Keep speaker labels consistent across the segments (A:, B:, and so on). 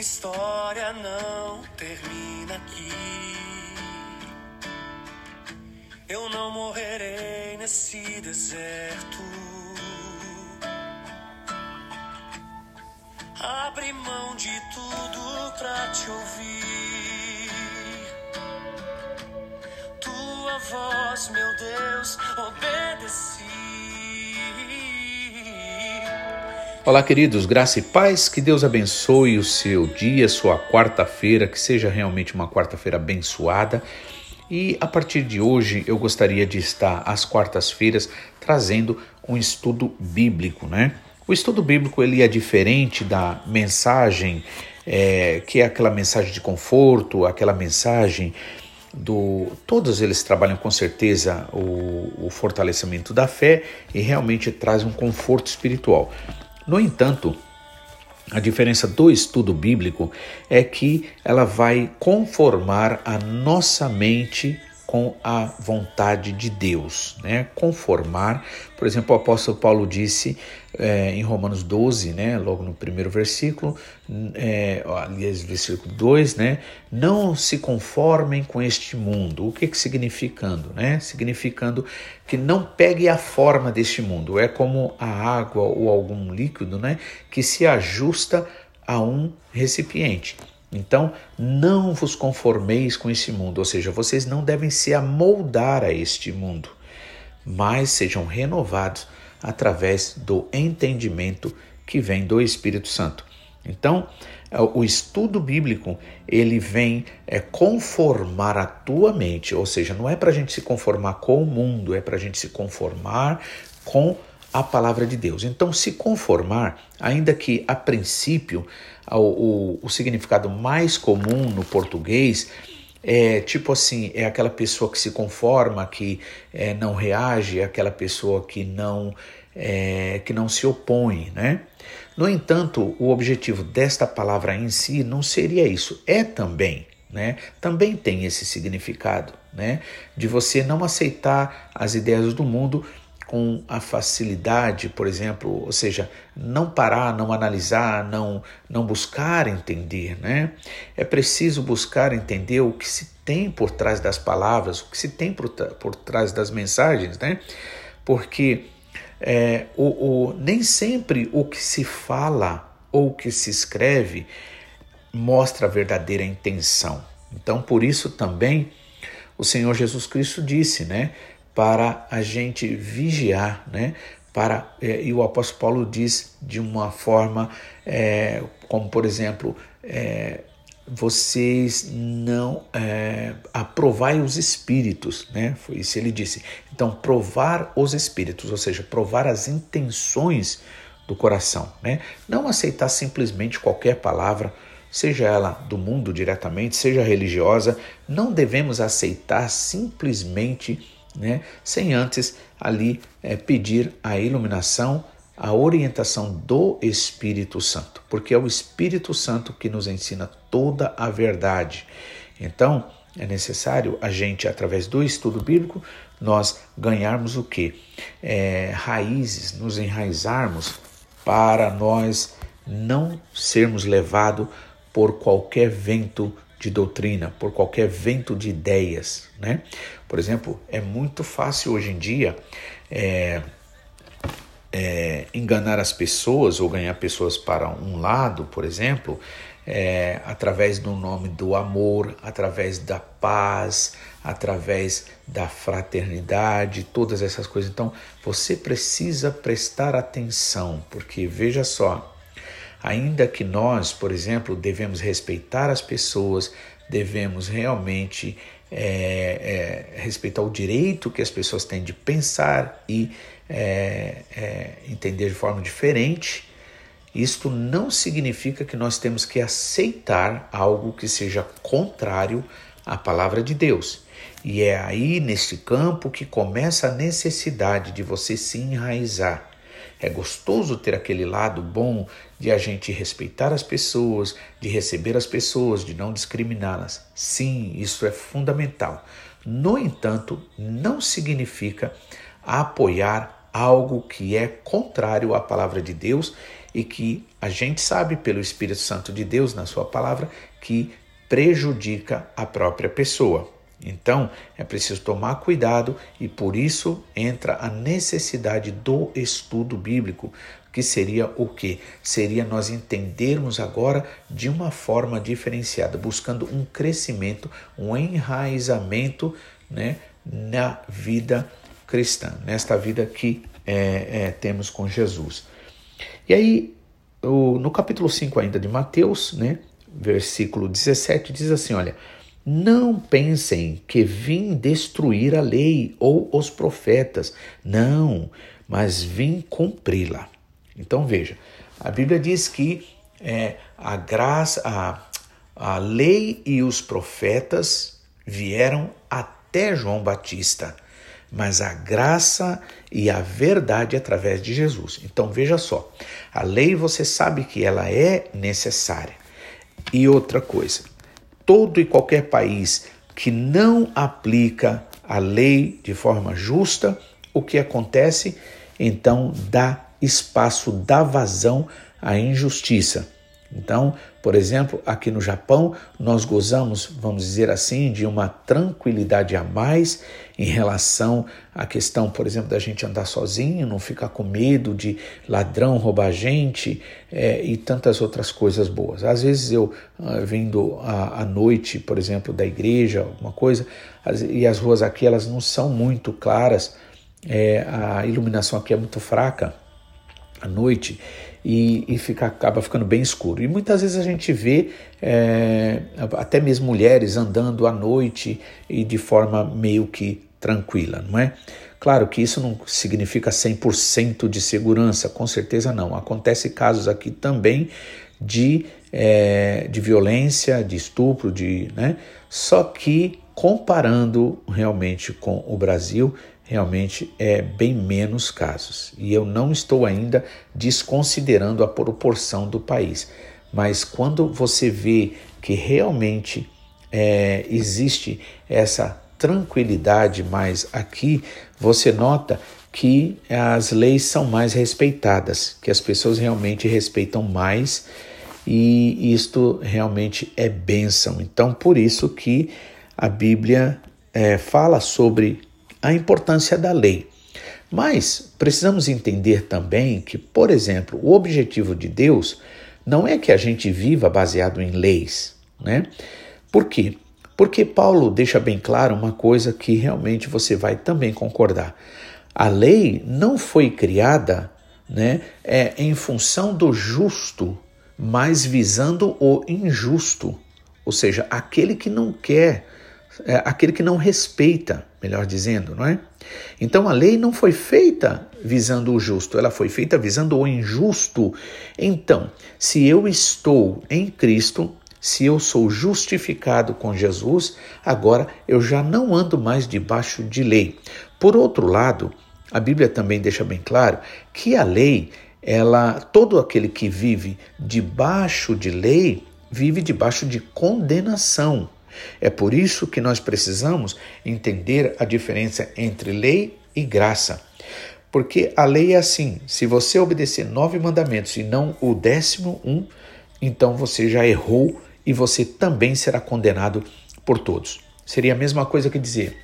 A: história não termina aqui. Eu não morrerei nesse deserto. Abre mão de tudo pra te ouvir. Tua voz, meu Deus, obedeci.
B: Olá, queridos, graça e paz, que Deus abençoe o seu dia, sua quarta-feira, que seja realmente uma quarta-feira abençoada. E a partir de hoje eu gostaria de estar às quartas-feiras trazendo um estudo bíblico, né? O estudo bíblico ele é diferente da mensagem é, que é aquela mensagem de conforto, aquela mensagem do. Todos eles trabalham com certeza o, o fortalecimento da fé e realmente traz um conforto espiritual. No entanto, a diferença do estudo bíblico é que ela vai conformar a nossa mente com a vontade de Deus, né? Conformar, por exemplo, o apóstolo Paulo disse é, em Romanos 12, né? Logo no primeiro versículo, é, aliás, versículo 2, né? Não se conformem com este mundo. O que que significando, né? Significando que não pegue a forma deste mundo. É como a água ou algum líquido, né? Que se ajusta a um recipiente. Então, não vos conformeis com este mundo, ou seja, vocês não devem se amoldar a este mundo, mas sejam renovados através do entendimento que vem do Espírito Santo. Então, o estudo bíblico ele vem é, conformar a tua mente, ou seja, não é para a gente se conformar com o mundo, é para a gente se conformar com a palavra de Deus. Então, se conformar, ainda que a princípio o, o, significado mais comum no português é tipo assim, é aquela pessoa que se conforma, que é, não reage, é aquela pessoa que não, é, que não se opõe, né? No entanto, o objetivo desta palavra em si não seria isso, é também, né? Também tem esse significado, né? De você não aceitar as ideias do mundo com a facilidade, por exemplo, ou seja, não parar, não analisar, não, não buscar entender, né? É preciso buscar entender o que se tem por trás das palavras, o que se tem por, por trás das mensagens, né? Porque é, o, o, nem sempre o que se fala ou o que se escreve mostra a verdadeira intenção. Então, por isso também o Senhor Jesus Cristo disse, né? Para a gente vigiar, né? Para, é, e o apóstolo Paulo diz de uma forma, é, como por exemplo, é, vocês não é, aprovai os espíritos, né? Foi isso ele disse. Então, provar os espíritos, ou seja, provar as intenções do coração, né? Não aceitar simplesmente qualquer palavra, seja ela do mundo diretamente, seja religiosa, não devemos aceitar simplesmente né? sem antes ali é, pedir a iluminação, a orientação do Espírito Santo, porque é o Espírito Santo que nos ensina toda a verdade. Então, é necessário a gente, através do estudo bíblico, nós ganharmos o que? É, raízes, nos enraizarmos para nós não sermos levados por qualquer vento de doutrina, por qualquer vento de ideias. Né? Por exemplo, é muito fácil hoje em dia é, é, enganar as pessoas ou ganhar pessoas para um lado, por exemplo, é, através do nome do amor, através da paz, através da fraternidade, todas essas coisas. Então, você precisa prestar atenção, porque veja só, Ainda que nós, por exemplo, devemos respeitar as pessoas, devemos realmente é, é, respeitar o direito que as pessoas têm de pensar e é, é, entender de forma diferente, isto não significa que nós temos que aceitar algo que seja contrário à palavra de Deus. E é aí, neste campo, que começa a necessidade de você se enraizar é gostoso ter aquele lado bom de a gente respeitar as pessoas, de receber as pessoas, de não discriminá-las. Sim, isso é fundamental. No entanto, não significa apoiar algo que é contrário à palavra de Deus e que a gente sabe pelo Espírito Santo de Deus na sua palavra que prejudica a própria pessoa. Então, é preciso tomar cuidado e por isso entra a necessidade do estudo bíblico, que seria o que? Seria nós entendermos agora de uma forma diferenciada, buscando um crescimento, um enraizamento né, na vida cristã, nesta vida que é, é, temos com Jesus. E aí, o, no capítulo 5 ainda de Mateus, né, versículo 17, diz assim: olha. Não pensem que vim destruir a lei ou os profetas. Não, mas vim cumpri-la. Então veja, a Bíblia diz que é, a graça, a, a lei e os profetas vieram até João Batista, mas a graça e a verdade através de Jesus. Então veja só, a lei você sabe que ela é necessária. E outra coisa, todo e qualquer país que não aplica a lei de forma justa, o que acontece? Então dá espaço, dá vazão à injustiça. Então, por exemplo, aqui no Japão, nós gozamos, vamos dizer assim, de uma tranquilidade a mais em relação à questão, por exemplo, da gente andar sozinho, não ficar com medo de ladrão roubar a gente é, e tantas outras coisas boas. Às vezes eu, ah, vindo à, noite, por exemplo, da igreja, alguma coisa, e as ruas aqui elas não são muito claras, é, a iluminação aqui é muito fraca à noite e, e fica, acaba ficando bem escuro. E muitas vezes a gente vê é, até mesmo mulheres andando à noite e de forma meio que tranquila, não é? Claro que isso não significa 100% de segurança, com certeza não. Acontece casos aqui também de, é, de violência, de estupro, de, né? só que comparando realmente com o Brasil, realmente é bem menos casos. E eu não estou ainda desconsiderando a proporção do país. Mas quando você vê que realmente é, existe essa tranquilidade mais aqui, você nota que as leis são mais respeitadas, que as pessoas realmente respeitam mais e isto realmente é bênção. Então, por isso que a Bíblia é, fala sobre a importância da lei. Mas precisamos entender também que, por exemplo, o objetivo de Deus não é que a gente viva baseado em leis, né? Por quê? Porque Paulo deixa bem claro uma coisa que realmente você vai também concordar. A lei não foi criada né, é, em função do justo, mas visando o injusto, ou seja, aquele que não quer é, aquele que não respeita, melhor dizendo, não é? Então a lei não foi feita visando o justo, ela foi feita visando o injusto. Então, se eu estou em Cristo, se eu sou justificado com Jesus, agora eu já não ando mais debaixo de lei. Por outro lado, a Bíblia também deixa bem claro que a lei, ela, todo aquele que vive debaixo de lei, vive debaixo de condenação. É por isso que nós precisamos entender a diferença entre lei e graça. Porque a lei é assim: se você obedecer nove mandamentos e não o décimo um, então você já errou e você também será condenado por todos. Seria a mesma coisa que dizer: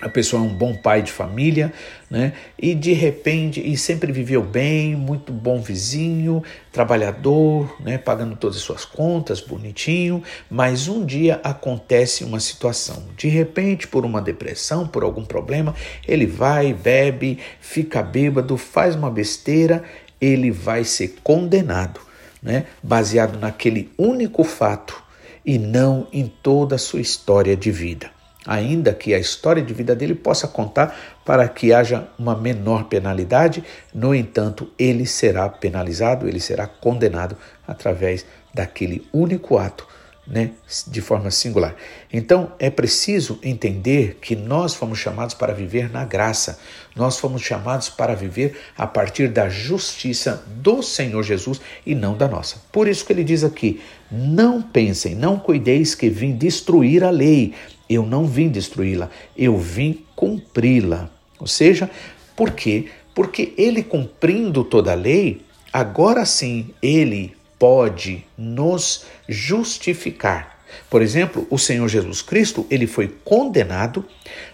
B: a pessoa é um bom pai de família, né? E de repente, e sempre viveu bem, muito bom vizinho, trabalhador, né? Pagando todas as suas contas, bonitinho. Mas um dia acontece uma situação. De repente, por uma depressão, por algum problema, ele vai, bebe, fica bêbado, faz uma besteira, ele vai ser condenado, né? Baseado naquele único fato e não em toda a sua história de vida ainda que a história de vida dele possa contar para que haja uma menor penalidade, no entanto, ele será penalizado, ele será condenado através daquele único ato, né, de forma singular. Então, é preciso entender que nós fomos chamados para viver na graça. Nós fomos chamados para viver a partir da justiça do Senhor Jesus e não da nossa. Por isso que ele diz aqui: "Não pensem, não cuideis que vim destruir a lei, eu não vim destruí-la, eu vim cumpri-la. Ou seja, por quê? Porque ele cumprindo toda a lei, agora sim ele pode nos justificar. Por exemplo, o Senhor Jesus Cristo, ele foi condenado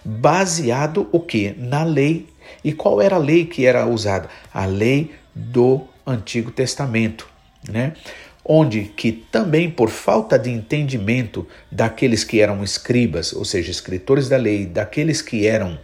B: baseado o que? Na lei. E qual era a lei que era usada? A lei do Antigo Testamento, né? Onde que também por falta de entendimento daqueles que eram escribas, ou seja, escritores da lei, daqueles que eram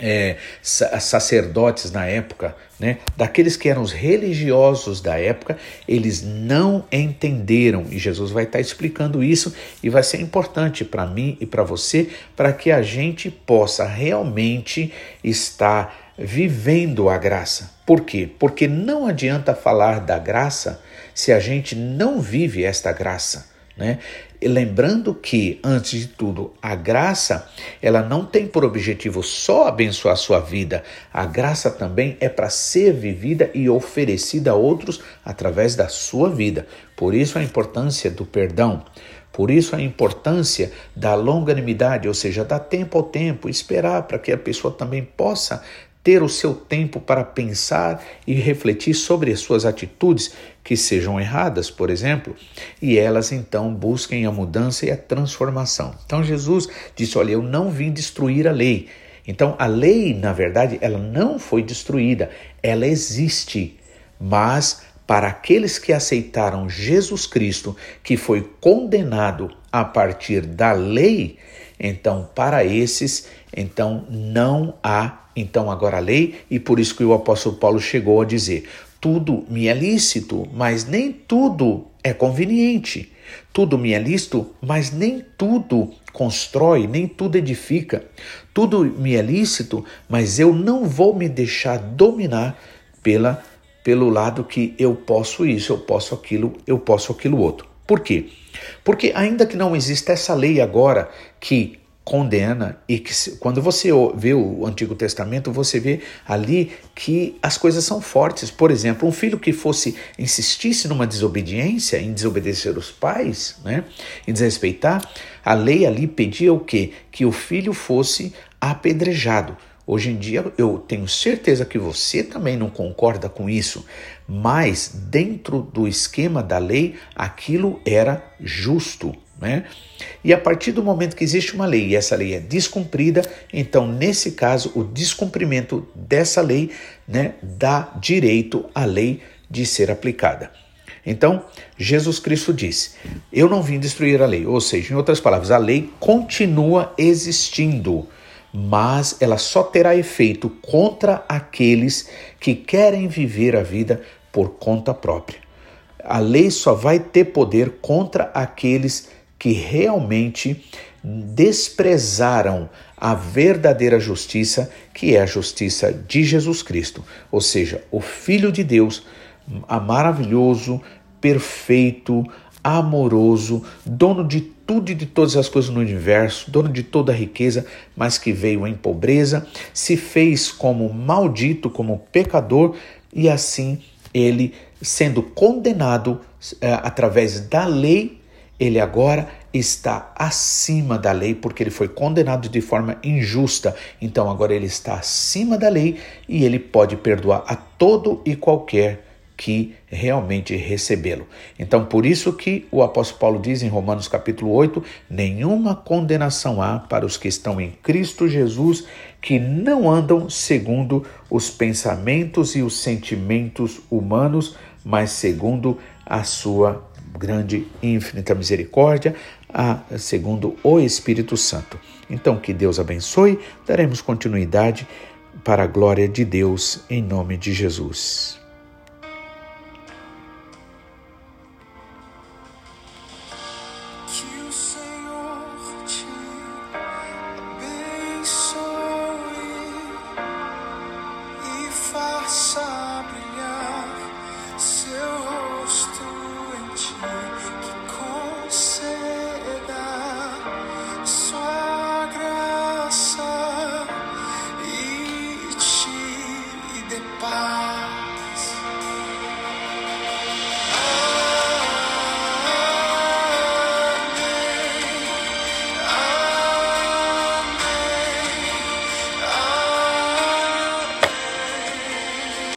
B: é, sacerdotes na época, né, daqueles que eram os religiosos da época, eles não entenderam. E Jesus vai estar explicando isso e vai ser importante para mim e para você, para que a gente possa realmente estar vivendo a graça. Por quê? Porque não adianta falar da graça se a gente não vive esta graça. Né? lembrando que, antes de tudo, a graça, ela não tem por objetivo só abençoar a sua vida. A graça também é para ser vivida e oferecida a outros através da sua vida. Por isso a importância do perdão. Por isso a importância da longanimidade, ou seja, dar tempo ao tempo, esperar para que a pessoa também possa ter o seu tempo para pensar e refletir sobre as suas atitudes que sejam erradas, por exemplo, e elas então busquem a mudança e a transformação. Então Jesus disse: Olha, eu não vim destruir a lei. Então a lei, na verdade, ela não foi destruída, ela existe, mas para aqueles que aceitaram Jesus Cristo, que foi condenado a partir da lei, então para esses, então não há então agora a lei, e por isso que o apóstolo Paulo chegou a dizer: tudo me é lícito, mas nem tudo é conveniente. Tudo me é lícito, mas nem tudo constrói, nem tudo edifica. Tudo me é lícito, mas eu não vou me deixar dominar pela pelo lado que eu posso isso, eu posso aquilo, eu posso aquilo outro. Por quê? Porque ainda que não exista essa lei agora que condena e que quando você vê o Antigo Testamento, você vê ali que as coisas são fortes. Por exemplo, um filho que fosse insistisse numa desobediência, em desobedecer os pais, né, em desrespeitar, a lei ali pedia o quê? Que o filho fosse apedrejado. Hoje em dia eu tenho certeza que você também não concorda com isso, mas dentro do esquema da lei aquilo era justo. Né? E a partir do momento que existe uma lei e essa lei é descumprida, então, nesse caso, o descumprimento dessa lei né, dá direito à lei de ser aplicada. Então, Jesus Cristo disse: Eu não vim destruir a lei. Ou seja, em outras palavras, a lei continua existindo, mas ela só terá efeito contra aqueles que querem viver a vida por conta própria. A lei só vai ter poder contra aqueles que realmente desprezaram a verdadeira justiça, que é a justiça de Jesus Cristo, ou seja, o Filho de Deus, maravilhoso, perfeito, amoroso, dono de tudo e de todas as coisas no universo, dono de toda a riqueza, mas que veio em pobreza, se fez como maldito, como pecador, e assim ele, sendo condenado eh, através da lei, ele agora está acima da lei porque ele foi condenado de forma injusta. Então agora ele está acima da lei e ele pode perdoar a todo e qualquer que realmente recebê-lo. Então, por isso que o apóstolo Paulo diz em Romanos capítulo 8: nenhuma condenação há para os que estão em Cristo Jesus, que não andam segundo os pensamentos e os sentimentos humanos, mas segundo a sua grande e infinita misericórdia, a, segundo o Espírito Santo. Então, que Deus abençoe, daremos continuidade para a glória de Deus, em nome de Jesus.